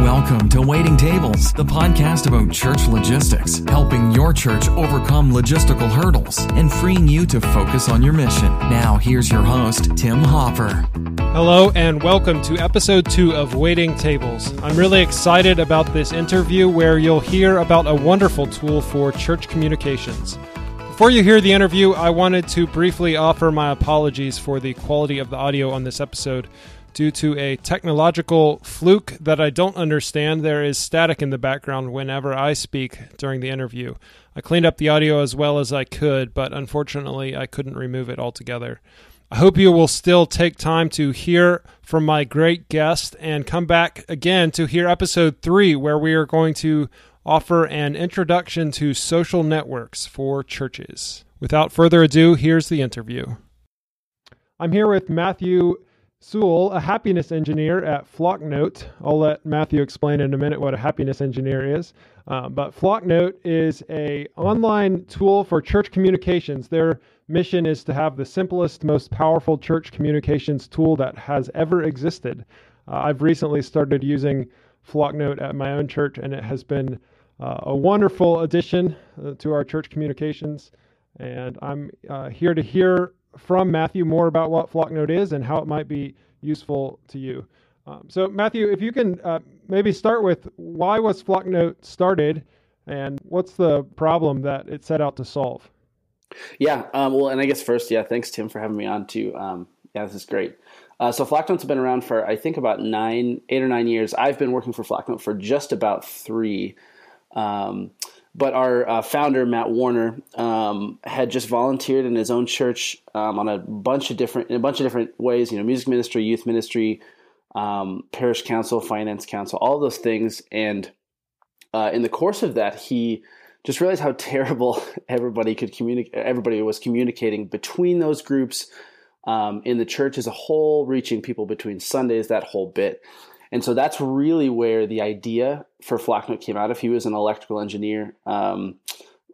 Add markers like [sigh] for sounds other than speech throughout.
Welcome to Waiting Tables, the podcast about church logistics, helping your church overcome logistical hurdles and freeing you to focus on your mission. Now, here's your host, Tim Hopper. Hello, and welcome to episode two of Waiting Tables. I'm really excited about this interview where you'll hear about a wonderful tool for church communications. Before you hear the interview, I wanted to briefly offer my apologies for the quality of the audio on this episode. Due to a technological fluke that I don't understand, there is static in the background whenever I speak during the interview. I cleaned up the audio as well as I could, but unfortunately, I couldn't remove it altogether. I hope you will still take time to hear from my great guest and come back again to hear episode three, where we are going to offer an introduction to social networks for churches. Without further ado, here's the interview. I'm here with Matthew Sewell, a happiness engineer at Flocknote. I'll let Matthew explain in a minute what a happiness engineer is. Uh, but Flocknote is a online tool for church communications. Their mission is to have the simplest, most powerful church communications tool that has ever existed. Uh, I've recently started using Flocknote at my own church, and it has been uh, a wonderful addition uh, to our church communications. And I'm uh, here to hear from Matthew more about what Flocknote is and how it might be useful to you. Um, so, Matthew, if you can uh, maybe start with why was Flocknote started and what's the problem that it set out to solve? Yeah, um, well, and I guess first, yeah, thanks, Tim, for having me on too. Um, yeah, this is great. Uh, so Flocknote's been around for, I think, about nine, eight or nine years. I've been working for Flocknote for just about three. Um, but our uh, founder, Matt Warner, um, had just volunteered in his own church um, on a bunch of different in a bunch of different ways. You know, music ministry, youth ministry, um, parish council, finance council, all those things. And uh, in the course of that, he just realized how [laughs] terrible everybody could communicate. Everybody was communicating between those groups um, in the church as a whole, reaching people between Sundays. That whole bit. And so that's really where the idea for Flocknote came out of. He was an electrical engineer, um,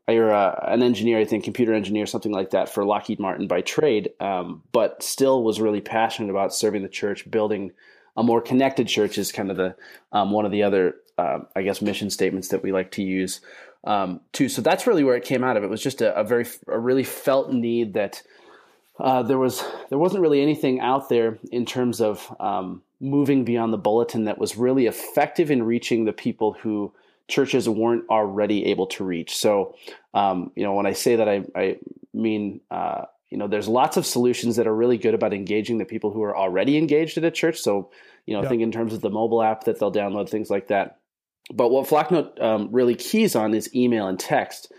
or uh, an engineer, I think, computer engineer, something like that for Lockheed Martin by trade, um, but still was really passionate about serving the church, building a more connected church is kind of the um, one of the other, uh, I guess, mission statements that we like to use um, too. So that's really where it came out of. It was just a, a very, a really felt need that uh, there was there wasn't really anything out there in terms of um, moving beyond the bulletin that was really effective in reaching the people who churches weren't already able to reach. So, um, you know, when I say that, I, I mean, uh, you know, there's lots of solutions that are really good about engaging the people who are already engaged at a church. So, you know, think in terms of the mobile app that they'll download, things like that. But what Flocknote um, really keys on is email and text.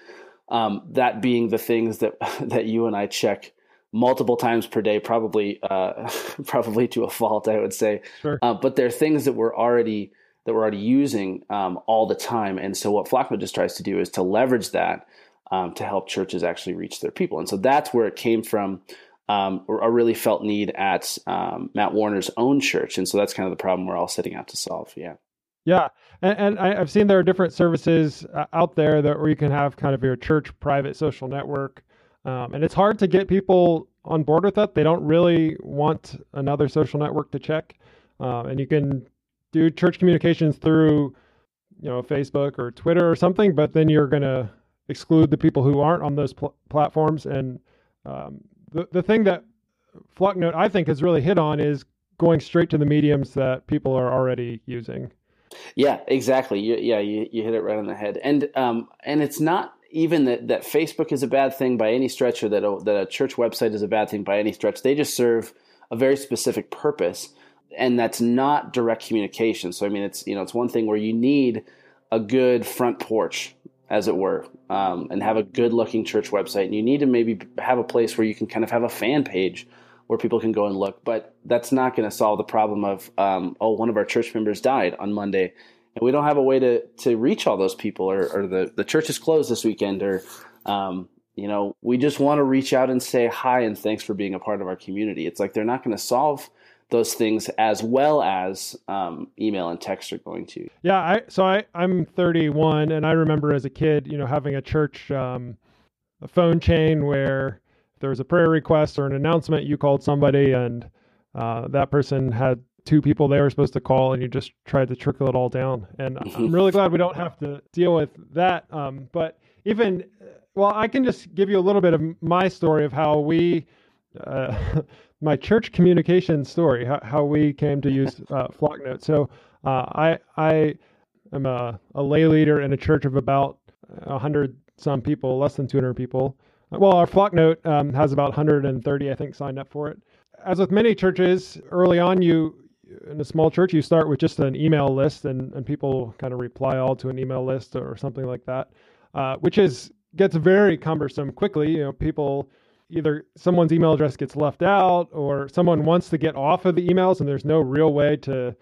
Um, that being the things that [laughs] that you and I check multiple times per day, probably uh, [laughs] probably to a fault, I would say. Sure. Uh, but they're things that we're already that we're already using um, all the time, and so what Flocknote just tries to do is to leverage that um, to help churches actually reach their people, and so that's where it came from. Um, a really felt need at um, Matt Warner's own church, and so that's kind of the problem we're all setting out to solve. Yeah. Yeah, and, and I, have seen there are different services uh, out there that where you can have kind of your church private social network um, and it's hard to get people on board with that. They don't really want another social network to check. Um, and you can do church communications through, you know, Facebook or Twitter or something, but then you're going to exclude the people who aren't on those pl- platforms. And um, the, the thing that Flocknote, I think, has really hit on is going straight to the mediums that people are already using. Yeah, exactly. You, yeah, you, you hit it right on the head. And um, and it's not even that, that Facebook is a bad thing by any stretch, or that a, that a church website is a bad thing by any stretch. They just serve a very specific purpose, and that's not direct communication. So I mean, it's you know, it's one thing where you need a good front porch, as it were, um, and have a good looking church website, and you need to maybe have a place where you can kind of have a fan page where people can go and look. But that's not going to solve the problem of um, oh, one of our church members died on Monday and we don't have a way to to reach all those people, or, or the the church is closed this weekend, or um, you know, we just want to reach out and say hi and thanks for being a part of our community. It's like they're not going to solve those things as well as um, email and text are going to. Yeah, I so I I'm 31, and I remember as a kid, you know, having a church um, a phone chain where there was a prayer request or an announcement, you called somebody, and uh, that person had two people they were supposed to call, and you just tried to trickle it all down. And [laughs] I'm really glad we don't have to deal with that. Um, but even, well, I can just give you a little bit of my story of how we, uh, [laughs] my church communication story, how, how we came to use uh, [laughs] Flocknote. So uh, I I am a, a lay leader in a church of about 100 some people, less than 200 people. Well, our Flocknote um, has about 130, I think, signed up for it. As with many churches, early on, you in a small church, you start with just an email list, and, and people kind of reply all to an email list or something like that, uh, which is gets very cumbersome quickly. You know, people either someone's email address gets left out, or someone wants to get off of the emails, and there's no real way to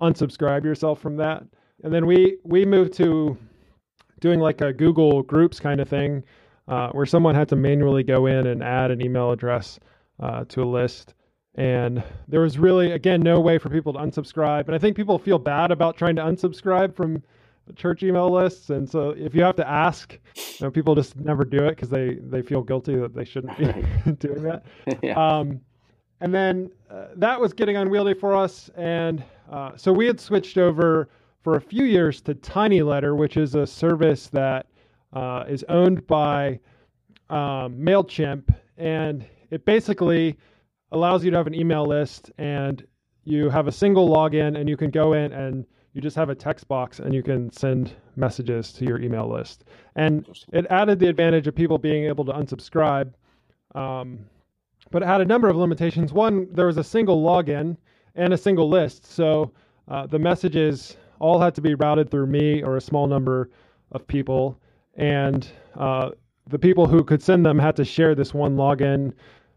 unsubscribe yourself from that. And then we we moved to doing like a Google Groups kind of thing, uh, where someone had to manually go in and add an email address uh, to a list. And there was really, again, no way for people to unsubscribe. And I think people feel bad about trying to unsubscribe from church email lists. And so if you have to ask, you know, people just never do it because they, they feel guilty that they shouldn't be [laughs] doing that. [laughs] yeah. um, and then uh, that was getting unwieldy for us. And uh, so we had switched over for a few years to Tiny Letter, which is a service that uh, is owned by um, MailChimp. And it basically allows you to have an email list and you have a single login and you can go in and you just have a text box and you can send messages to your email list. And it added the advantage of people being able to unsubscribe. Um, but it had a number of limitations. One, there was a single login and a single list. So uh, the messages all had to be routed through me or a small number of people. And uh, the people who could send them had to share this one login.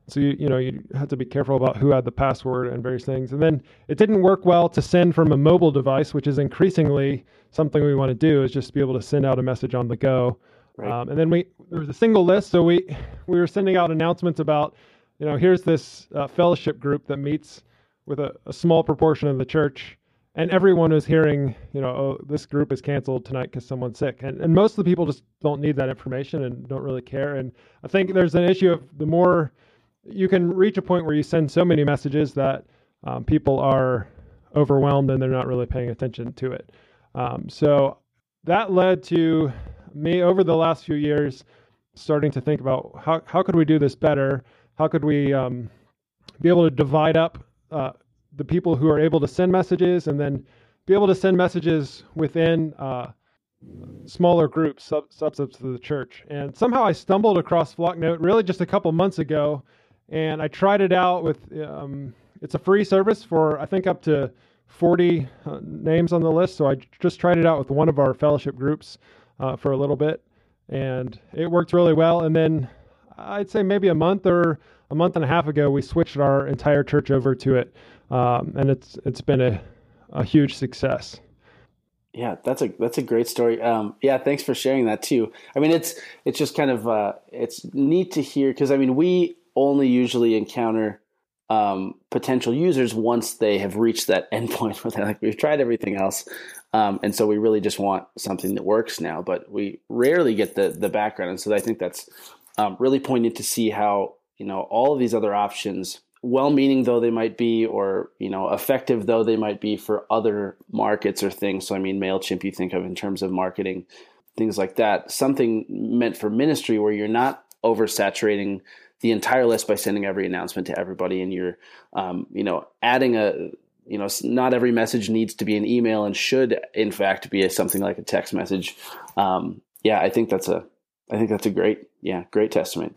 So you you know you had to be careful about who had the password and various things. And then it didn't work well to send from a mobile device, which is increasingly something we want to do is just be able to send out a message on the go. Right. Um, and then we there was a single list, so we we were sending out announcements about you know here's this uh, fellowship group that meets with a, a small proportion of the church and everyone was hearing, you know, oh, this group is canceled tonight because someone's sick. And, and most of the people just don't need that information and don't really care. And I think there's an issue of the more you can reach a point where you send so many messages that um, people are overwhelmed and they're not really paying attention to it. Um, so that led to me over the last few years starting to think about how, how could we do this better? How could we um, be able to divide up uh, the people who are able to send messages and then be able to send messages within uh, smaller groups, sub- subsets of the church. And somehow I stumbled across Flocknote really just a couple months ago, and I tried it out with. Um, it's a free service for I think up to 40 uh, names on the list. So I just tried it out with one of our fellowship groups uh, for a little bit, and it worked really well. And then I'd say maybe a month or a month and a half ago, we switched our entire church over to it um, and it's it's been a a huge success. Yeah, that's a that's a great story. Um, yeah, thanks for sharing that too. I mean, it's it's just kind of uh, it's neat to hear because I mean we only usually encounter um, potential users once they have reached that [laughs] endpoint where they're like we've tried everything else, um, and so we really just want something that works now. But we rarely get the the background, and so I think that's um, really poignant to see how you know all of these other options well-meaning though they might be or you know effective though they might be for other markets or things so i mean mailchimp you think of in terms of marketing things like that something meant for ministry where you're not oversaturating the entire list by sending every announcement to everybody and you're um, you know adding a you know not every message needs to be an email and should in fact be a, something like a text message um, yeah i think that's a i think that's a great yeah great testament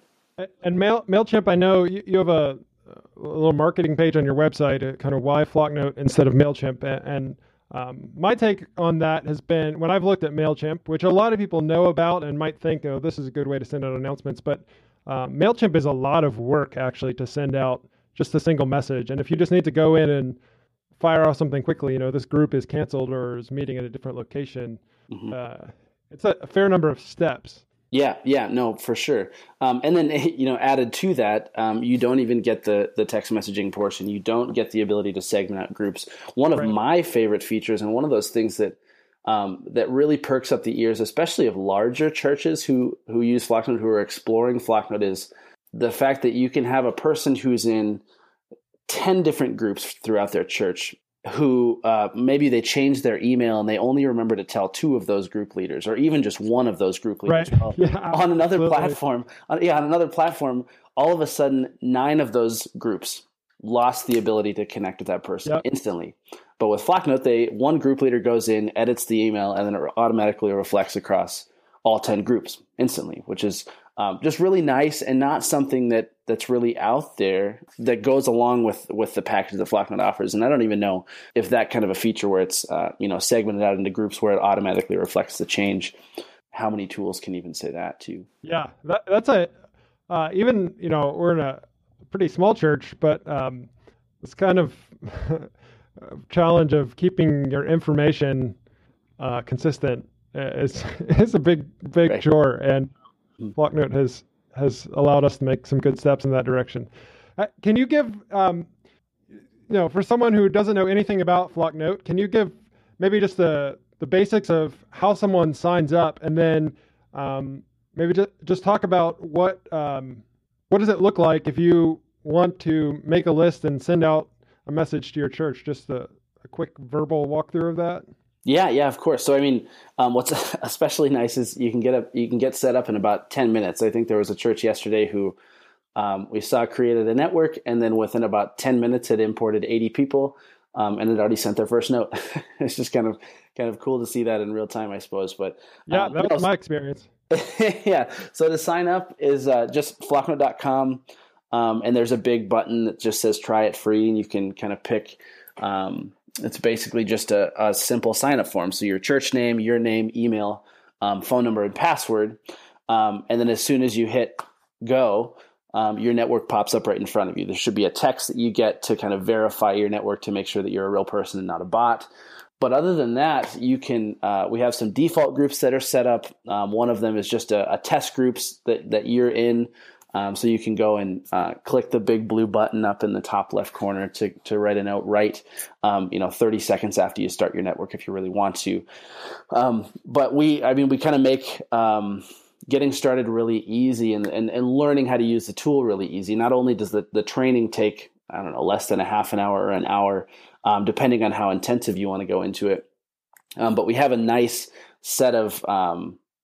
and Mail, mailchimp i know you, you have a a little marketing page on your website, kind of why Flocknote instead of Mailchimp. And um, my take on that has been when I've looked at Mailchimp, which a lot of people know about and might think, oh, this is a good way to send out announcements, but uh, Mailchimp is a lot of work actually to send out just a single message. And if you just need to go in and fire off something quickly, you know, this group is canceled or is meeting at a different location, mm-hmm. uh, it's a, a fair number of steps. Yeah, yeah, no, for sure. Um, and then [laughs] you know, added to that, um, you don't even get the the text messaging portion. You don't get the ability to segment out groups. One of right. my favorite features, and one of those things that um, that really perks up the ears, especially of larger churches who who use Flocknote, who are exploring Flocknote, is the fact that you can have a person who's in ten different groups throughout their church who uh, maybe they changed their email and they only remember to tell two of those group leaders, or even just one of those group leaders. Right. [laughs] Yeah, on another platform, on, yeah, on another platform, all of a sudden, nine of those groups lost the ability to connect with that person Yep. instantly. But with Flocknote, they one group leader goes in, edits the email, and then it automatically reflects across all ten groups instantly, which is um, just really nice and not something that that's really out there that goes along with with the package that Flocknote offers. And I don't even know if that kind of a feature where it's uh, you know segmented out into groups where it automatically reflects the change. How many tools can even say that too? Yeah, that, that's a uh, even you know we're in a pretty small church, but um, it's kind of [laughs] challenge of keeping your information uh, consistent is [laughs] is a big big Right. chore, and Hmm. Flocknote has has allowed us to make some good steps in that direction. Uh, can you give um, you know for someone who doesn't know anything about Flocknote, can you give maybe just the the basics of how someone signs up, and then um, maybe just just talk about what um, what does it look like if you want to make a list and send out a message to your church? Just a, a quick verbal walkthrough of that. Yeah, yeah, of course. So I mean, um, what's [laughs] especially nice is you can get up, you can get set up in about ten minutes. I think there was a church yesterday who um, we saw created a network, and then within about ten minutes, had imported eighty people, um, and had already sent their first note. [laughs] it's just kind of kind of cool to see that in real time, I suppose. But Yeah, um, that was my experience. [laughs] yeah. So to sign up is uh, just flocknote.com. Um, and there's a big button that just says try it free. And you can kind of pick, um, it's basically just a, a simple sign up form. So your church name, your name, email, um, phone number, and password. Um, and then as soon as you hit go, um, your network pops up right in front of you. There should be a text that you get to kind of verify your network to make sure that you're a real person and not a bot. But other than that, you can. Uh, we have some default groups that are set up. Um, one of them is just a, a test groups that that you're in. Um, so you can go and uh, click the big blue button up in the top left corner to to write a note right. Um, you know, 30 seconds after you start your network, if you really want to. Um, but we, I mean, we kind of make um, getting started really easy and, and and learning how to use the tool really easy. Not only does the the training take I don't know less than a half an hour or an hour, um, depending on how intensive you want to go into it. Um, but we have a nice set of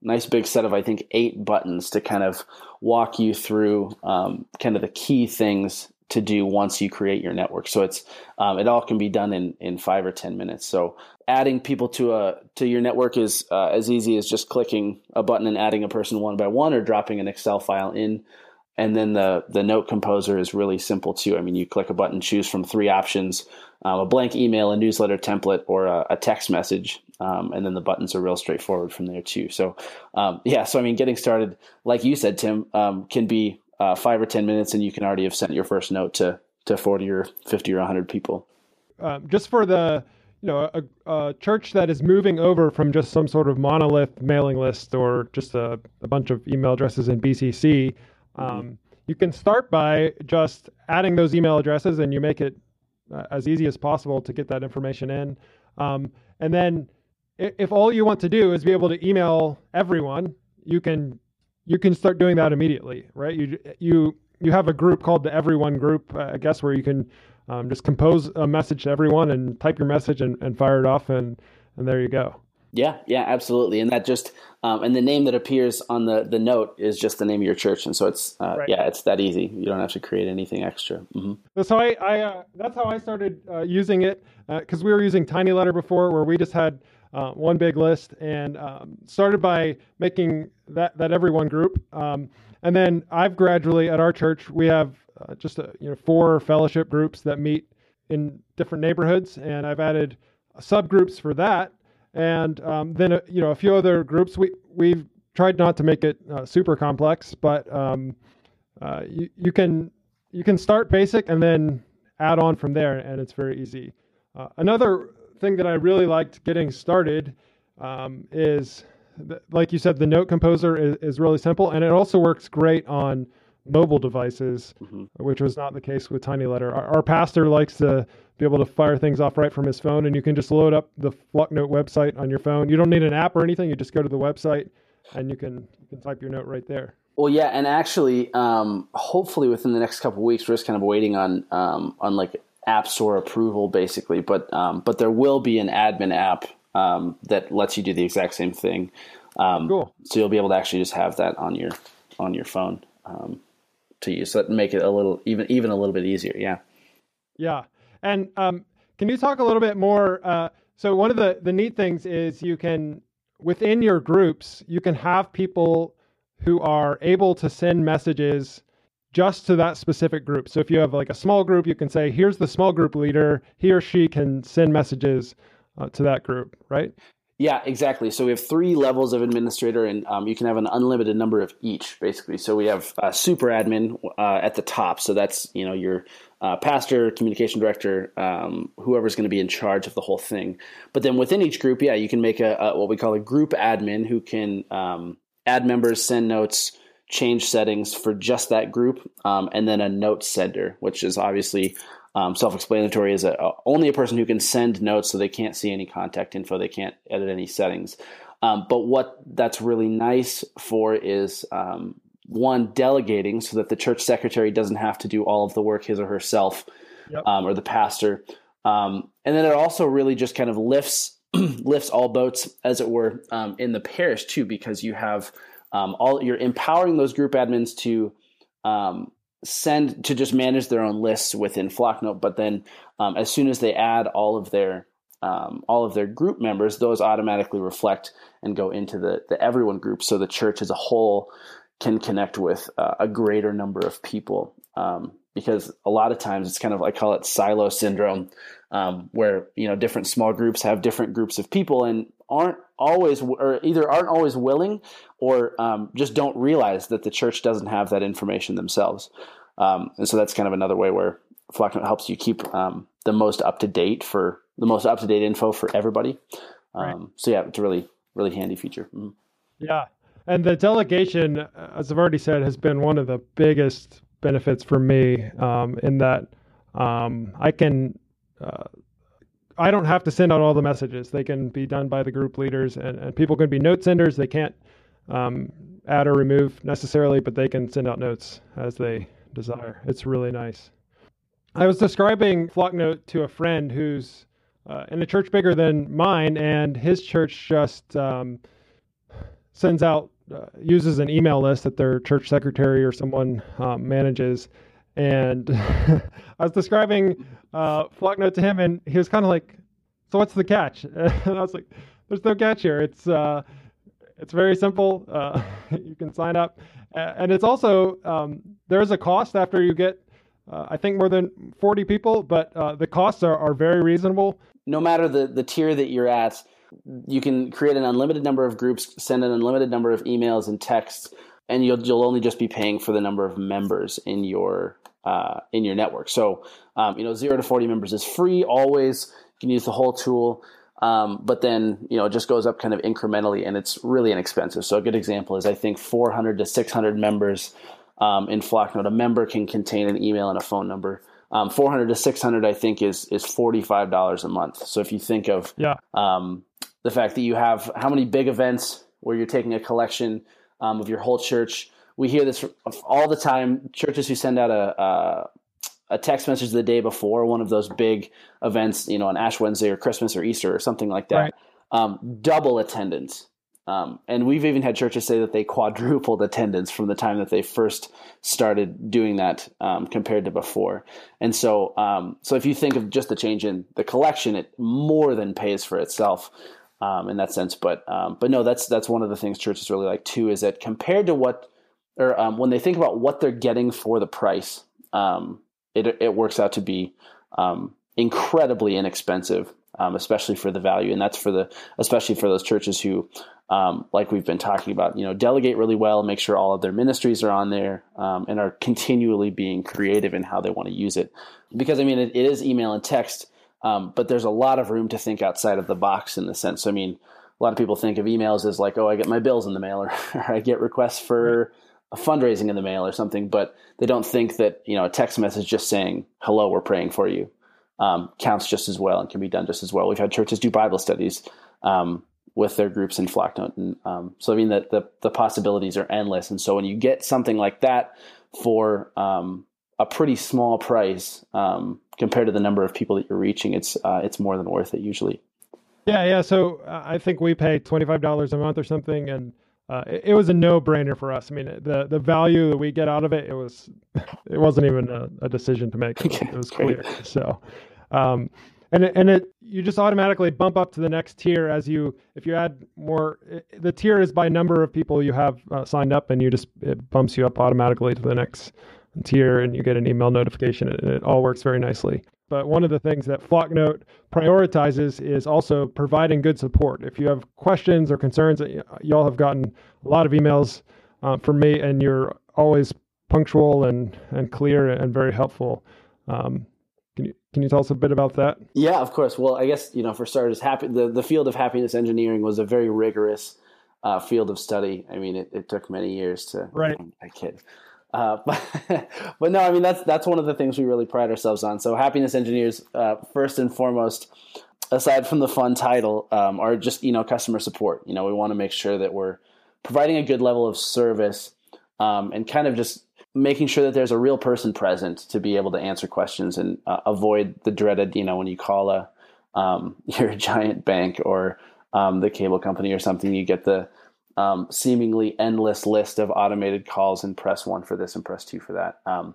nice big set of I think eight buttons to kind of walk you through um, kind of the key things to do once you create your network. So it's um, it all can be done in in five or ten minutes. So adding people to a to your network is uh, as easy as just clicking a button and adding a person one by one, or dropping an Excel file in. And then the the note composer is really simple too. I mean, you click a button, choose from three options: um, a blank email, a newsletter template, or a, a text message. Um, and then the buttons are real straightforward from there too. So, um, yeah. So I mean, getting started, like you said, Tim, um, can be uh, five or ten minutes, and you can already have sent your first note to to forty or fifty or hundred people. um, just for the you know a, a church that is moving over from just some sort of monolith mailing list or just a, a bunch of email addresses in BCC, um, you can start by just adding those email addresses, and you make it uh, as easy as possible to get that information in. Um, and then, if all you want to do is be able to email everyone, you can you can start doing that immediately, right? You you you have a group called the Everyone group, uh, I guess, where you can um, just compose a message to everyone and type your message and, and fire it off, and and there you go. Yeah, yeah, absolutely. And that just um, and the name that appears on the the note is just the name of your church, and so it's uh, Right. yeah, it's that easy. You don't have to create anything extra. hmm So I, I uh, that's how I started uh, using it because we were using Tiny Letter before, where we just had uh, one big list and um, started by making that that everyone group, um, and then I've gradually at our church we have uh, just a, you know four fellowship groups that meet in different neighborhoods, and I've added subgroups for that, and um, then uh, you know a few other groups. We we've tried not to make it uh, super complex, but um, uh, you you can you can start basic and then add on from there, and it's very easy. Uh, another thing that I really liked getting started um, is, like you said, the note composer is, is really simple, and it also works great on mobile devices, which was not the case with Tiny Letter. Our, our pastor likes to be able to fire things off right from his phone, and you can just load up the Flocknote website on your phone. You don't need an app or anything. You just go to the website, and you can you can type your note right there. Well, yeah, and actually, um, hopefully within the next couple weeks, we're just kind of waiting on um, on like app store approval basically, but um, but there will be an admin app um, that lets you do the exact same thing. Um, cool. So you'll be able to actually just have that on your on your phone um, to use. So that make it a little even even a little bit easier. Yeah. Yeah, and um, can you talk a little bit more? Uh, so one of the the neat things is you can within your groups you can have people who are able to send messages just to that specific group. So if you have like a small group, you can say, "Here's the small group leader. He or she can send messages uh, to that group." Right? Yeah, exactly. So we have three levels of administrator, and um, you can have an unlimited number of each, basically. So we have uh, super admin uh, at the top. So that's you know your uh, pastor, communication director, um, whoever's going to be in charge of the whole thing. But then within each group, yeah, you can make a, a what we call a group admin who can um, add members, send notes, change settings for just that group, um, and then a note sender, which is obviously um, self-explanatory is a, a, only a person who can send notes so they can't see any contact info they can't edit any settings um, but what that's really nice for is um, one delegating so that the church secretary doesn't have to do all of the work his or herself yep. Um, or the pastor um, and then it also really just kind of lifts [clears throat] lifts all boats as it were um, in the parish too because you have all you're empowering those group admins to um, send to just manage their own lists within Flocknote. But then um, as soon as they add all of their um, all of their group members, those automatically reflect and go into the the everyone group. So the church as a whole can connect with uh, a greater number of people. Um, because a lot of times it's kind of I call it silo syndrome, um, where you know different small groups have different groups of people and aren't always or either aren't always willing or um, just don't realize that the church doesn't have that information themselves. Um, and so that's kind of another way where Flocknote helps you keep um, the most up to date for the most up to date info for everybody. Right. Um, so yeah, it's a really really handy feature. Mm. Yeah, and the delegation, as I've already said, has been one of the biggest benefits for me um, in that um, I can. Uh, I don't have to send out all the messages. They can be done by the group leaders, and, and people can be note senders. They can't um, add or remove necessarily, but they can send out notes as they desire. It's really nice. I was describing Flocknote to a friend who's uh, in a church bigger than mine, and his church just um, sends out, uh, uses an email list that their church secretary or someone um, manages. And [laughs] I was describing uh, Flocknote to him, and he was kind of like, "So what's the catch?" [laughs] And I was like, "There's no catch here. It's uh, it's very simple. Uh, [laughs] you can sign up, and it's also um, there's a cost after you get, uh, I think, more than 40 people, but uh, the costs are, are very reasonable. No matter the the tier that you're at, you can create an unlimited number of groups, send an unlimited number of emails and texts, and you'll you'll only just be paying for the number of members in your uh, in your network. So, um, you know, zero to 40 members is free always. You can use the whole tool. Um, but then, you know, it just goes up kind of incrementally and it's really inexpensive. So a good example is I think 400 to 600 members um, in Flocknote. A member can contain an email and a phone number. Um, 400 to 600, I think, is is $45 a month. So if you think of yeah. Um, the fact that you have how many big events where you're taking a collection um, of your whole church, we hear this all the time. Churches who send out a, a, a text message the day before one of those big events, you know, on Ash Wednesday or Christmas or Easter or something like that, right. um, double attendance. Um, and we've even had churches say that they quadrupled attendance from the time that they first started doing that um, compared to before. And so, um, so if you think of just the change in the collection, it more than pays for itself um, in that sense. But um, but no, that's that's one of the things churches really like too is that compared to what or um, when they think about what they're getting for the price, um, it it works out to be um, incredibly inexpensive, um, especially for the value, and that's for the especially for those churches who, like we've been talking about, you know, delegate really well, make sure all of their ministries are on there, and are continually being creative in how they want to use it. Because I mean, it, it is email and text, but there's a lot of room to think outside of the box in the sense. I mean. A lot of people think of emails as like, oh, I get my bills in the mail, or, [laughs] or I get requests for a fundraising in the mail or something, but they don't think that you know a text message just saying "Hello, we're praying for you" um, counts just as well and can be done just as well. We've had churches do Bible studies um, with their groups in Flocknote, and um, so I mean the, the, the possibilities are endless. And so when you get something like that for um, a pretty small price, um, compared to the number of people that you're reaching, it's uh, it's more than worth it usually. Yeah, yeah. So uh, I think we pay twenty five dollars a month or something, and uh, it, it, was a no brainer for us. I mean, the the value that we get out of it, it was [laughs] it wasn't even a, a decision to make. [laughs] It was, it was clear. So. Um, and and it you just automatically bump up to the next tier as you if you add more the tier is by number of people you have uh, signed up and you just it bumps you up automatically to the next tier and you get an email notification and it all works very nicely but one of the things that Flocknote prioritizes is also providing good support. If you have questions or concerns, y'all have gotten a lot of emails uh, from me, and you're always punctual and, and clear and very helpful. Um, can you can you tell us a bit about that? Yeah, of course. Well, I guess you know for starters, happy the, the field of happiness engineering was a very rigorous uh, field of study. I mean, it, it took many years to. Right. I kid. Uh, but, [laughs] but no, I mean that's that's one of the things we really pride ourselves on. So happiness engineers, uh, first and foremost, aside from the fun title, um, are just you know customer support. You know, we want to make sure that we're providing a good level of service um, and kind of just making sure that there's a real person present to be able to answer questions and uh, avoid the dreaded you know when you call a um, [laughs] your giant bank or um, the cable company or something, you get the um, seemingly endless list of automated calls and press one for this and press two for that. Um,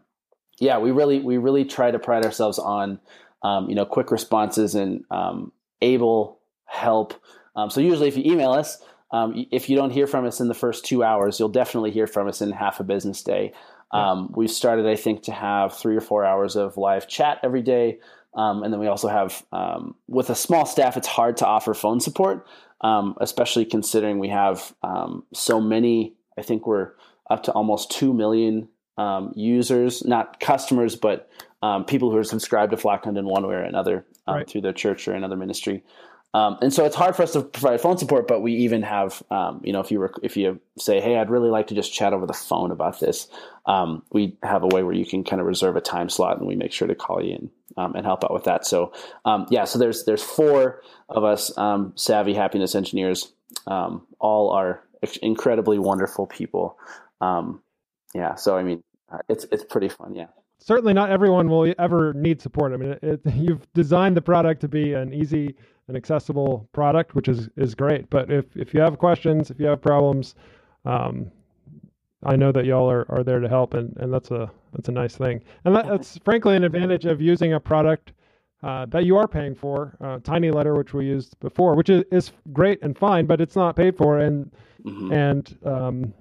yeah, we really we really try to pride ourselves on um, you know quick responses and um, able help. Um, so usually, if you email us, um, if you don't hear from us in the first two hours, you'll definitely hear from us in half a business day. Um, we've started, I think, to have three or four hours of live chat every day. Um, and then we also have, um, with a small staff, it's hard to offer phone support um, especially considering we have um, so many. I think we're up to almost two million um, users, not customers, but um, people who are subscribed to Flocknote in one way or another um, right. through their church or another ministry. Um, and so it's hard for us to provide phone support, but we even have, um, you know, if you rec- if you say, "Hey, I'd really like to just chat over the phone about this," um, we have a way where you can kind of reserve a time slot, and we make sure to call you in um, and help out with that. So, um, yeah, so there's there's four of us um, savvy happiness engineers. all are incredibly wonderful people. yeah, so I mean, uh, it's it's pretty fun. Yeah certainly not everyone will ever need support. I mean, it, it, you've designed the product to be an easy and accessible product, which is is great. But if if you have questions, if you have problems, um, I know that y'all are, are there to help, and, and that's a that's a nice thing. And that, that's frankly an advantage of using a product uh, that you are paying for, uh, Tiny Letter, which we used before, which is, is great and fine, but it's not paid for, and mm-hmm. and um,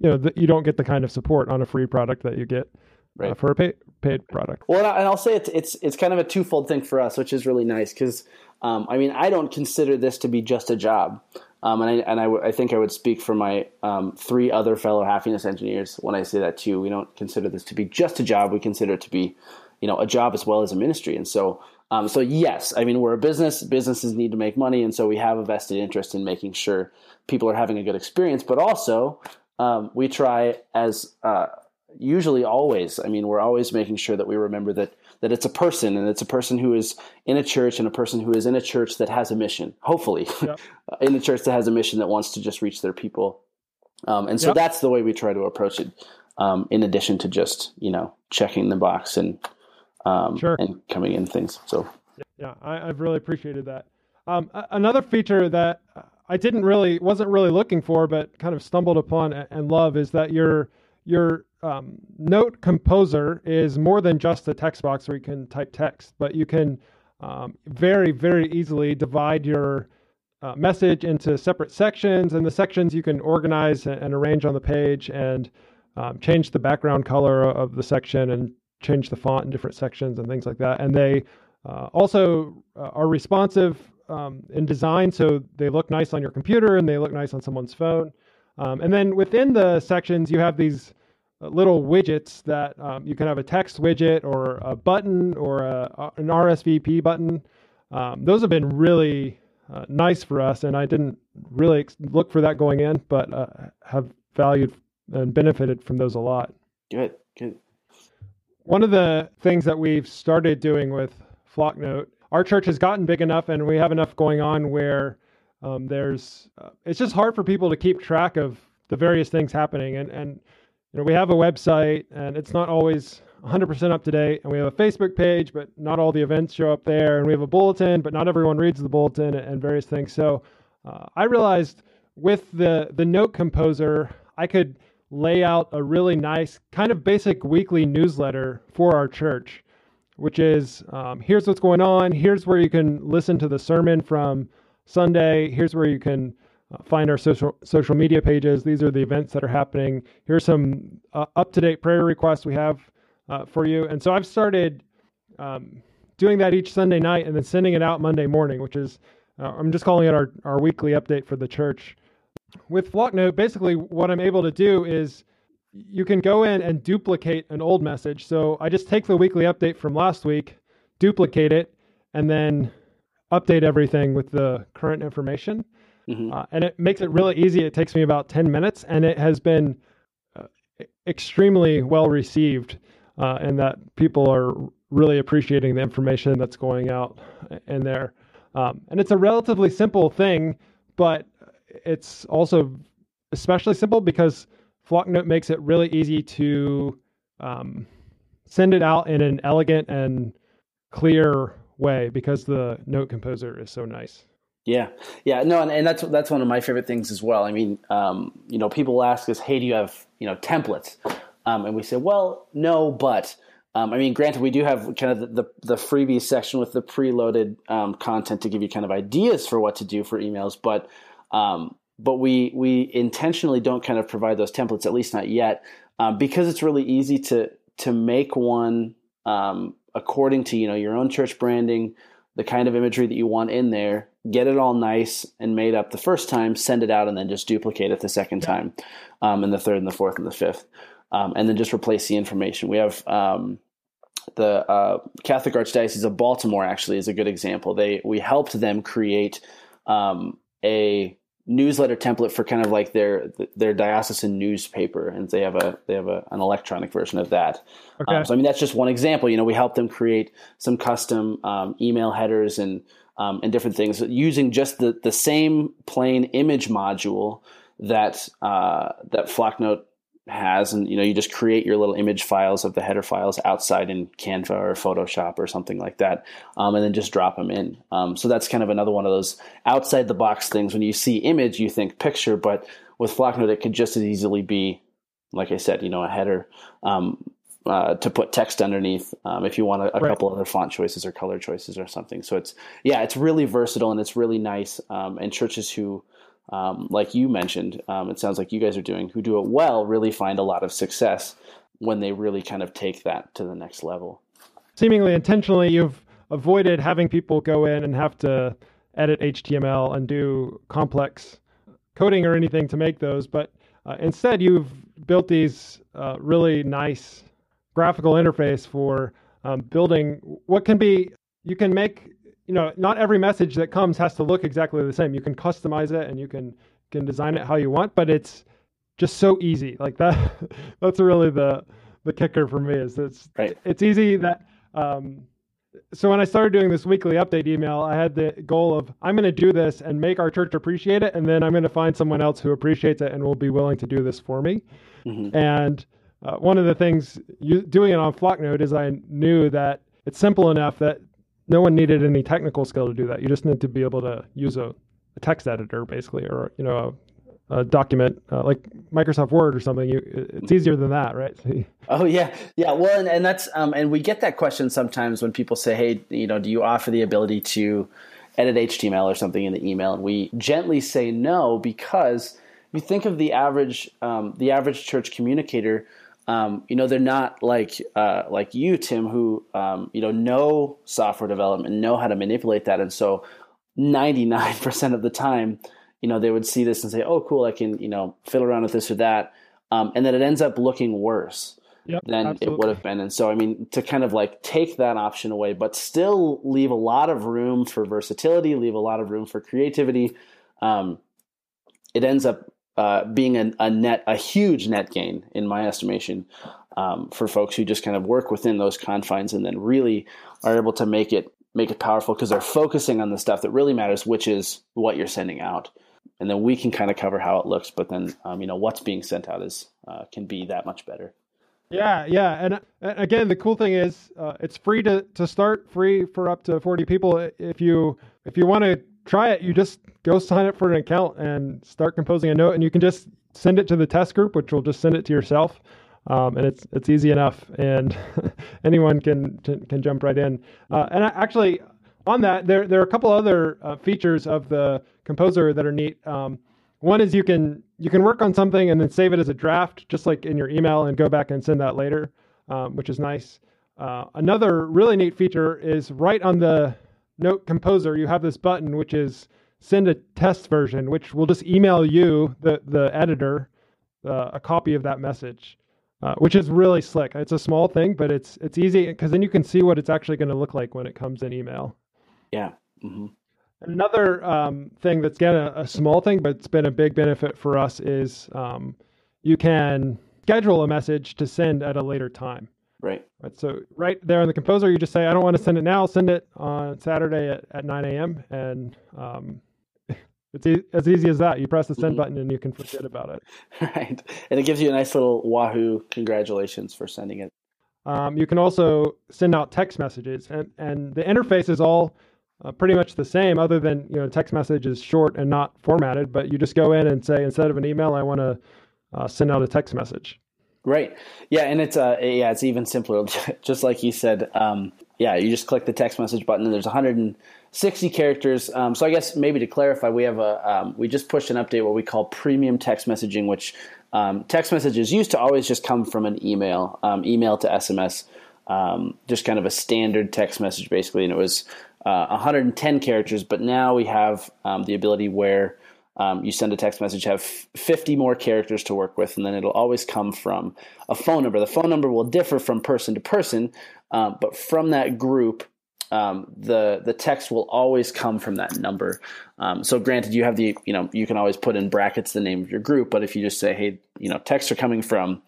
you know the, you don't get the kind of support on a free product that you get right. uh, for a pay, paid product. Well, and I'll say it's it's it's kind of a twofold thing for us, which is really nice because um, I mean I don't consider this to be just a job, um, and I and I, w- I think I would speak for my um, three other fellow happiness engineers when I say that too. We don't consider this to be just a job; we consider it to be, you know, a job as well as a ministry. And so, um, so yes, I mean we're a business. Businesses need to make money, and so we have a vested interest in making sure people are having a good experience. But also, um, we try as uh, usually always i mean we're always making sure that we remember that that it's a person and it's a person who is in a church and a person who is in a church that has a mission hopefully. [laughs] In a church that has a mission that wants to just reach their people. Um, and so that's the way we try to approach it um, in addition to just you know checking the box and um, sure. and coming in things. So yeah I, have really appreciated that. Um, another feature that i didn't really wasn't really looking for but kind of stumbled upon and love is that you're your um, note composer is more than just a text box where you can type text, but you can um, very, very easily divide your uh, message into separate sections, and the sections you can organize and, arrange on the page and um, change the background color of the section and change the font in different sections and things like that. And they uh, also uh, are responsive um, in design, so they look nice on your computer and they look nice on someone's phone. Um, and then within the sections, you have these uh, little widgets that um, you can have a text widget or a button or a, an RSVP button. Um, those have been really uh, nice for us, and I didn't really look for that going in, but uh, have valued and benefited from those a lot. Good, good. One of the things that we've started doing with Flocknote, our church has gotten big enough, and we have enough going on where um, there's uh, it's just hard for people to keep track of the various things happening, and and you know, we have a website and it's not always 100% up to date. And we have a Facebook page, but not all the events show up there. And we have a bulletin, but not everyone reads the bulletin and various things. So uh, I realized with the the note composer, I could lay out a really nice kind of basic weekly newsletter for our church, which is um, here's what's going on. Here's where you can listen to the sermon from Sunday. Here's where you can uh, find our social social media pages. These are the events that are happening. Here's some uh, up to date prayer requests we have uh, for you. And so I've started um, doing that each Sunday night and then sending it out Monday morning, which is uh, I'm just calling it our our weekly update for the church. With Flocknote, basically what I'm able to do is you can go in and duplicate an old message. So I just take the weekly update from last week, duplicate it, and then update everything with the current information. Mm-hmm. Uh, and it makes it really easy. It takes me about 10 minutes, and it has been uh, extremely well received, uh, and that people are really appreciating the information that's going out in there. Um, and it's a relatively simple thing, but it's also especially simple because Flocknote makes it really easy to um, send it out in an elegant and clear way because the note composer is so nice. Yeah, yeah, no, and, and that's that's one of my favorite things as well. I mean, um, you know, people ask us, "Hey, do you have you know templates?" Um, and we say, "Well, no, but." Um, I mean, granted, we do have kind of the, the, the freebie section with the preloaded um, content to give you kind of ideas for what to do for emails, but um, but we we intentionally don't kind of provide those templates, at least not yet, um, because it's really easy to to make one um, according to you know your own church branding, the kind of imagery that you want in there, get it all nice and made up the first time, send it out, and then just duplicate it the second time, um, and the third and the fourth and the fifth, um, and then just replace the information. We have um, the uh, Catholic Archdiocese of Baltimore actually is a good example. They we helped them create um, a newsletter template for kind of like their their diocesan newspaper, and they have a they have a, an electronic version of that. Okay. Um, so I mean that's just one example. You know, we help them create some custom um, email headers and um, and different things using just the the same plain image module that uh, that Flocknote has and you know you just create your little image files of the header files outside in canva or photoshop or something like that um, and then just drop them in. Um, so that's kind of another one of those outside the box things. When you see image you think picture but with flocknote it could just as easily be like i said you know a header um, uh, to put text underneath um, if you want a, a right. couple other font choices or color choices or something. So it's yeah it's really versatile and it's really nice um, and churches who um, like you mentioned, um, it sounds like you guys are doing, who do it well, really find a lot of success when they really kind of take that to the next level. Seemingly intentionally, you've avoided having people go in and have to edit HTML and do complex coding or anything to make those, but uh, instead you've built these uh, really nice graphical interface for um, building what can be you can make you know, not every message that comes has to look exactly the same. You can customize it and you can can design it how you want, but it's just so easy. Like that [laughs] that's really the the kicker for me is it's right. it's easy that um so when I started doing this weekly update email, I had the goal of I'm going to do this and make our church appreciate it, and then I'm going to find someone else who appreciates it and will be willing to do this for me. Mm-hmm. And uh, one of the things you, doing it on Flocknote is I knew that it's simple enough that no one needed any technical skill to do that. You just need to be able to use a, a text editor, basically, or you know, a, a document uh, like Microsoft Word or something. You, it's easier than that, right? [laughs] oh yeah, yeah. Well, and, and that's um, and we get that question sometimes when people say, "Hey, you know, do you offer the ability to edit HTML or something in the email?" And we gently say no because you think of the average um, the average church communicator um, you know they're not like uh, like you tim who um, you know know software development know how to manipulate that. And so 99% of the time you know they would see this and say oh cool i can you know fiddle around with this or that. Um, and then it ends up looking worse yep, than absolutely. it would have been. And so i mean to kind of like take that option away but still leave a lot of room for versatility leave a lot of room for creativity um, it ends up uh, being a, a, net, a huge net gain in my estimation um, for folks who just kind of work within those confines and then really are able to make it make it powerful because they're focusing on the stuff that really matters, which is what you're sending out. And then we can kind of cover how it looks, but then um, you know what's being sent out is uh, can be that much better. Yeah, yeah, and, again, the cool thing is uh, it's free to to start, free for up to forty people. If you if you want to try it, you just go sign up for an account and start composing a note, and you can just send it to the test group, which will just send it to yourself. Um, and it's it's easy enough, and [laughs] anyone can can jump right in. Uh, and actually, on that, there there are a couple other uh, features of the composer that are neat. Um, one is you can you can work on something and then save it as a draft, just like in your email, and go back and send that later, um, which is nice. Uh, another really neat feature is right on the Note Composer, you have this button which is send a test version, which will just email you, the the editor, uh, a copy of that message, uh, which is really slick. It's a small thing, but it's it's easy because then you can see what it's actually going to look like when it comes in email. Yeah. Mm-hmm. Another um, thing that's again a, a, small thing, but it's been a big benefit for us is um, you can schedule a message to send at a later time. Right. Right. So right there in the composer, you just say, I don't want to send it now. Send it on Saturday at, at 9 a.m. And um, [laughs] it's e- as easy as that. You press the send mm-hmm. button and you can forget about it. [laughs] Right. And it gives you a nice little Wahoo congratulations for sending it. Um, you can also send out text messages, and, and the interface is all uh, pretty much the same, other than you know text message is short and not formatted. But you just go in and say instead of an email, I want to uh, send out a text message. Right. Yeah, and it's uh yeah, it's even simpler. [laughs] just like you said, um, yeah, you just click the text message button, and there's 160 characters. Um, so I guess maybe to clarify, we have a um, we just pushed an update what we call premium text messaging, which um, text messages used to always just come from an email, um, email to SMS, um, just kind of a standard text message basically, and it was uh, 110 characters. But now we have the ability where um, you send a text message, have 50 more characters to work with, and then it'll always come from a phone number. The phone number will differ from person to person, um, but from that group, um, the the text will always come from that number. Um, so, granted, you have the you know you can always put in brackets the name of your group, but if you just say, hey, you know, texts are coming from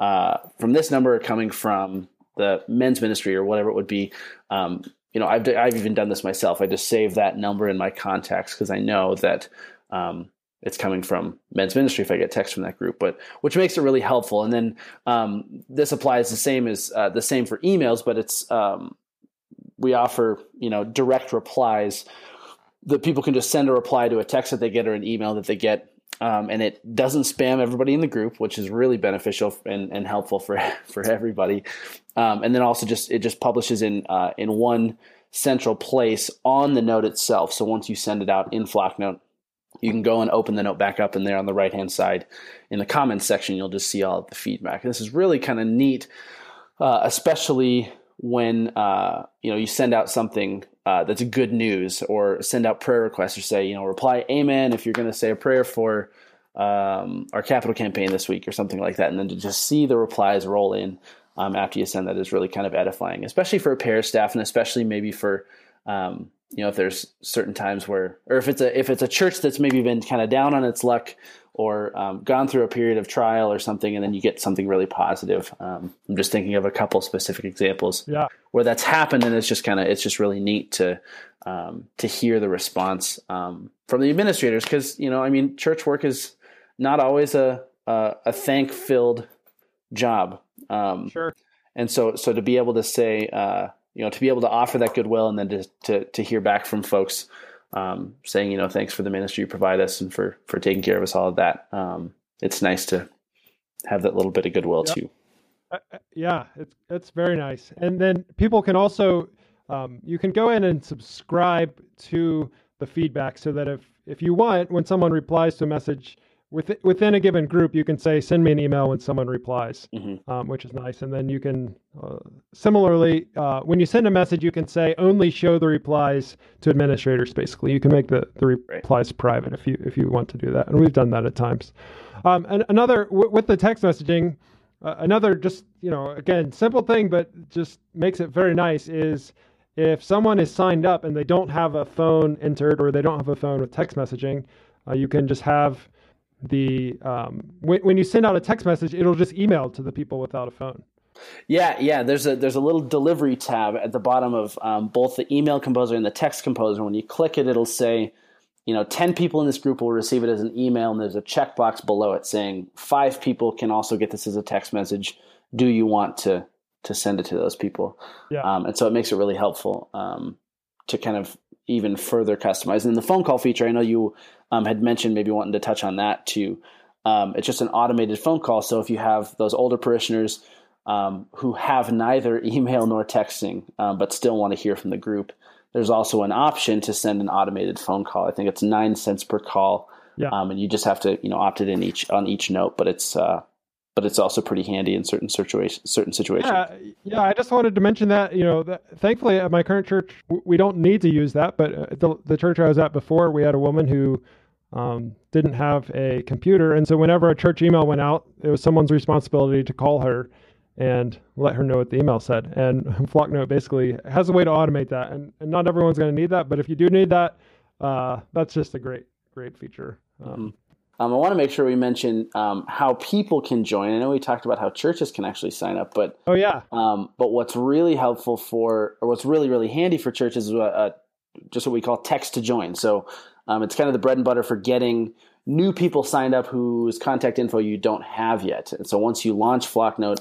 uh, from this number, or coming from the men's ministry or whatever it would be, um, you know, I've I've even done this myself. I just save that number in my contacts because I know that um, it's coming from men's ministry if I get text from that group, but which makes it really helpful. And then um, this applies the same as uh, the same for emails, but it's um, we offer you know direct replies that people can just send a reply to a text that they get or an email that they get. Um, and it doesn't spam everybody in the group, which is really beneficial and, and helpful for [laughs] for everybody. Um, and then also just it just publishes in uh, in one central place on the note itself. So once you send it out in Flocknote, you can go and open the note back up and there on the right hand side. In the comments section you'll just see all of the feedback. This is really kind of neat uh, especially when uh, you know you send out something uh, that's good news or send out prayer requests or say you know reply amen if you're going to say a prayer for um, our capital campaign this week or something like that and then to just see the replies roll in um, after you send that is really kind of edifying especially for a pair staff and especially maybe for um, you know if there's certain times where or if it's a if it's a church that's maybe been kind of down on its luck or um, gone through a period of trial or something and then you get something really positive. Um, i'm just thinking of a couple specific examples yeah. where that's happened and it's just kind of it's just really neat to um, to hear the response um, from the administrators. Because you know i mean church work is not always a a, a thank filled job. Um, sure. and so so to be able to say uh, you know, to be able to offer that goodwill and then to to, to hear back from folks um, saying, you know, thanks for the ministry you provide us and for for taking care of us, all of that. Um, it's nice to have that little bit of goodwill too. Uh, uh, yeah, it's it's very nice. And then people can also um, you can go in and subscribe to the feedback so that if if you want, when someone replies to a message within, within a given group, you can say, send me an email when someone replies, mm-hmm. um, which is nice. And then you can, uh, similarly, uh, when you send a message, you can say only show the replies to administrators. Basically, you can make the, the replies right. private if you if you want to do that, and we've done that at times. Um, and another w- with the text messaging, uh, another just you know again simple thing, but just makes it very nice is if someone is signed up and they don't have a phone entered or they don't have a phone with text messaging, uh, you can just have the um, when, when you send out a text message, it'll just email to the people without a phone. Yeah, yeah. There's a there's a little delivery tab at the bottom of um, both the email composer and the text composer. When you click it, it'll say, you know, ten people in this group will receive it as an email, and there's a checkbox below it saying five people can also get this as a text message, do you want to to send it to those people? Yeah. Um, and so it makes it really helpful um, to kind of even further customized. And then the phone call feature, I know you um, had mentioned maybe wanting to touch on that too. Um, it's just an automated phone call. So if you have those older parishioners um, who have neither [laughs] email nor texting, um, but still want to hear from the group, there's also an option to send an automated phone call. I think it's nine cents per call, Yeah. um, and you just have to you know opt it in each on each note. But it's uh, but it's also pretty handy in certain situations. Certain situations. Yeah, yeah. I just wanted to mention that you know, that, thankfully at my current church we don't need to use that, but the the church I was at before, we had a woman who um, didn't have a computer, and so whenever a church email went out, it was someone's responsibility to call her and let her know what the email said. And [laughs] Flocknote basically has a way to automate that, and, and not everyone's going to need that, but if you do need that, uh, that's just a great great feature. Um, Um, I want to make sure we mention um, how people can join. I know we talked about how churches can actually sign up, but Oh yeah, um, but what's really helpful for, or what's really really handy for churches is uh, uh, just what we call text to join. So um, it's kind of the bread and butter for getting new people signed up whose contact info you don't have yet. And so once you launch Flocknote,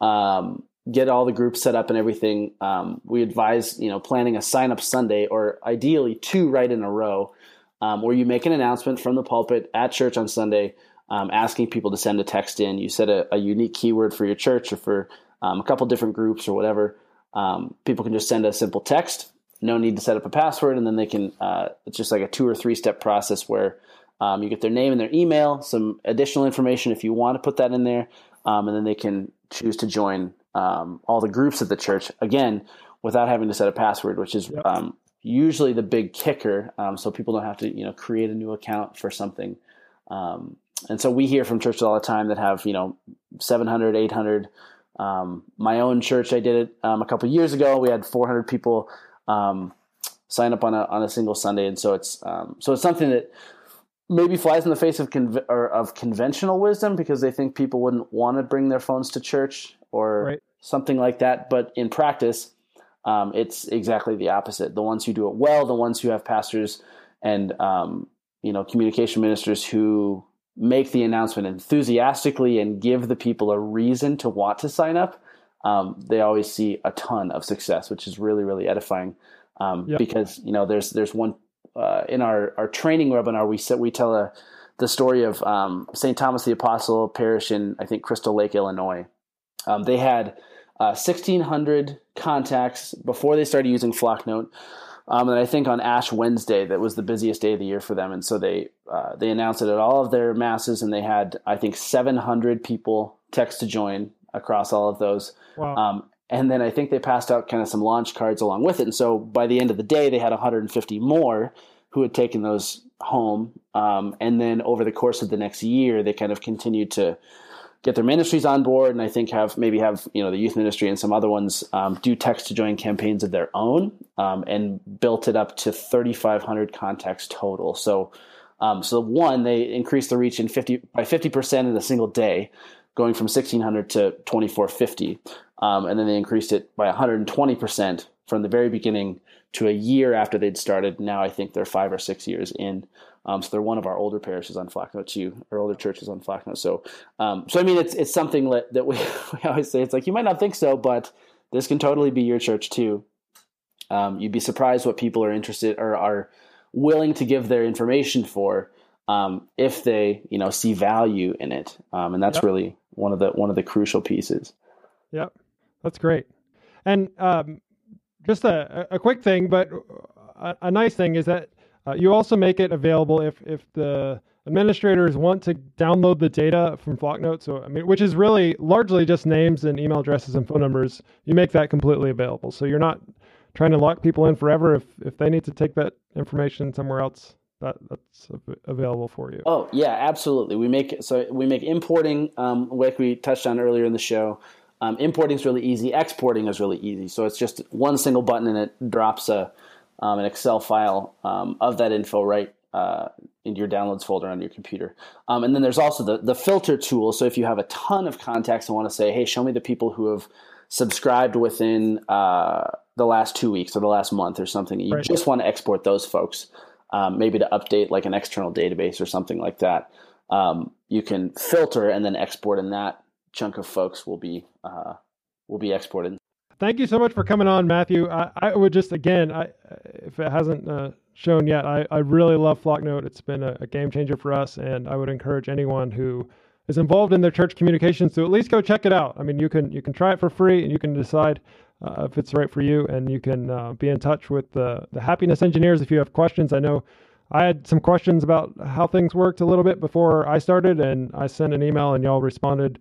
um, get all the groups set up and everything. Um, we advise you know planning a sign up Sunday or ideally two right in a row, um, where you make an announcement from the pulpit at church on Sunday, um, asking people to send a text in. You set a, a unique keyword for your church or for um, a couple different groups or whatever. Um, people can just send a simple text. No need to set up a password, and then they can. Uh, it's just like a two or three step process where um, you get their name and their email, some additional information if you want to put that in there, um, and then they can choose to join um, all the groups at the church again without having to set a password, which is Yep. um, usually the big kicker. Um, so people don't have to you know create a new account for something. Um, and so we hear from churches all the time that have you know 700, 800. Um, my own church, I did it um, a couple years ago. We had 400 people um, sign up on a on a single Sunday, and so it's um, so it's something that maybe flies in the face of or of conventional wisdom because they think people wouldn't want to bring their phones to church or Right. something like that. But in practice, um, it's exactly the opposite. The ones who do it well, the ones who have pastors and um, you know communication ministers who make the announcement enthusiastically and give the people a reason to want to sign up. Um, they always see a ton of success, which is really really edifying. Um, Yep. Because you know there's there's one uh, in our, our training webinar, we said we tell a, the story of um, St. Thomas the Apostle Parish in I think Crystal Lake, Illinois. Um, they had uh, 1,600 contacts before they started using Flocknote, um, and I think on Ash Wednesday that was the busiest day of the year for them, and so they uh, they announced it at all of their masses, and they had I think 700 people text to join across all of those. wow. Um, and then I think they passed out kind of some launch cards along with it. And so by the end of the day, they had 150 more who had taken those home. Um, and then over the course of the next year, they kind of continued to get their ministries on board. And I think have maybe have you know the youth ministry and some other ones um, do text to join campaigns of their own, um, and built it up to 3,500 contacts total. So. Um, so one, they increased the reach in 50 by 50 percent in a single day, going from 1,600 to 2,450. Um, and then they increased it by 120% from the very beginning to a year after they'd started. Now I think they're five or six years in. Um, so they're one of our older parishes on Flocknote too, or older churches on Flocknote. So, um, so I mean, it's it's something that, that we, [laughs] we always say. It's like you might not think so, but this can totally be your church too. Um, you'd be surprised what people are interested or are willing to give their information for um, if they, you know, see value in it. Um, and that's Yep. really one of the one of the crucial pieces. Yep, that's great. And um, just a, a quick thing, but a, a nice thing is that uh, you also make it available if if the administrators want to download the data from Flocknote. So I mean, which is really largely just names and email addresses and phone numbers. You make that completely available, so you're not trying to lock people in forever. If if they need to take that information somewhere else, that that's available for you. Oh yeah, absolutely. We make so we make importing um, like we touched on earlier in the show. Um, importing is really easy. Exporting is really easy. So it's just one single button and it drops a um, an Excel file um, of that info right uh, into your downloads folder on your computer. Um, and then there's also the the filter tool. So if you have a ton of contacts and want to say, hey, show me the people who have subscribed within uh, the last two weeks or the last month or something, you Right. just want to export those folks um, maybe to update like an external database or something like that. Um, you can filter and then export and that chunk of folks will be uh, will be exported. Thank you so much for coming on, Matthew. I, I would just again, I, if it hasn't uh, shown yet, I, I really love Flocknote. It's been a, a, game changer for us, and I would encourage anyone who is involved in their church communications to at least go check it out. I mean, you can you can try it for free, and you can decide uh, if it's right for you, and you can uh, be in touch with the the happiness engineers if you have questions. I know I had some questions about how things worked a little bit before I started, and I sent an email, and y'all responded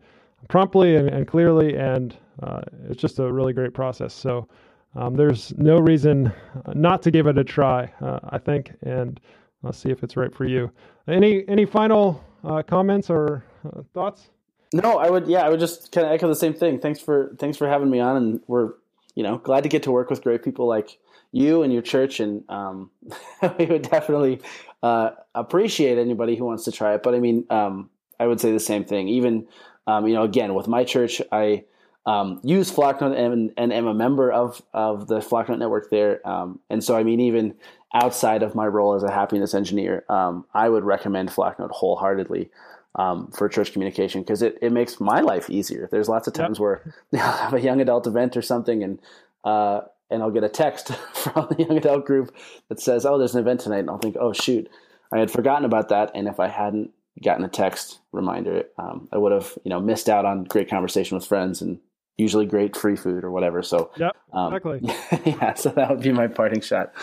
promptly and, and clearly, and uh, it's just a really great process. So um, there's no reason not to give it a try, uh, I think, and I'll see if it's right for you. Any any final uh, comments or uh, thoughts? No, I would. Yeah, I would just kind of echo the same thing. Thanks for thanks for having me on, and we're you know glad to get to work with great people like you and your church, and um, [laughs] we would definitely uh, appreciate anybody who wants to try it. But I mean, um, I would say the same thing. Even um, you know, again, with my church, I um, use Flocknote and, and am a member of of the Flocknote network there. Um, and so, I mean, even outside of my role as a happiness engineer, um, I would recommend Flocknote wholeheartedly um, for church communication because it, it makes my life easier. There's lots of times yep. where [laughs] I'll have a young adult event or something, and uh, and I'll get a text [laughs] from the young adult group that says, "Oh, there's an event tonight," and I'll think, "Oh, shoot." I had forgotten about that, and if I hadn't gotten a text reminder, um, I would have you know missed out on great conversation with friends and usually great free food or whatever. So yeah, um, exactly. [laughs] yeah, so that would be my parting shot.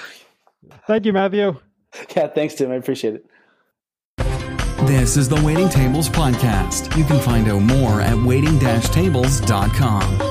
Thank you, Matthew. [laughs] Yeah, thanks, Tim. I appreciate it. This is the Waiting Tables Podcast. You can find out more at waiting-tables.com.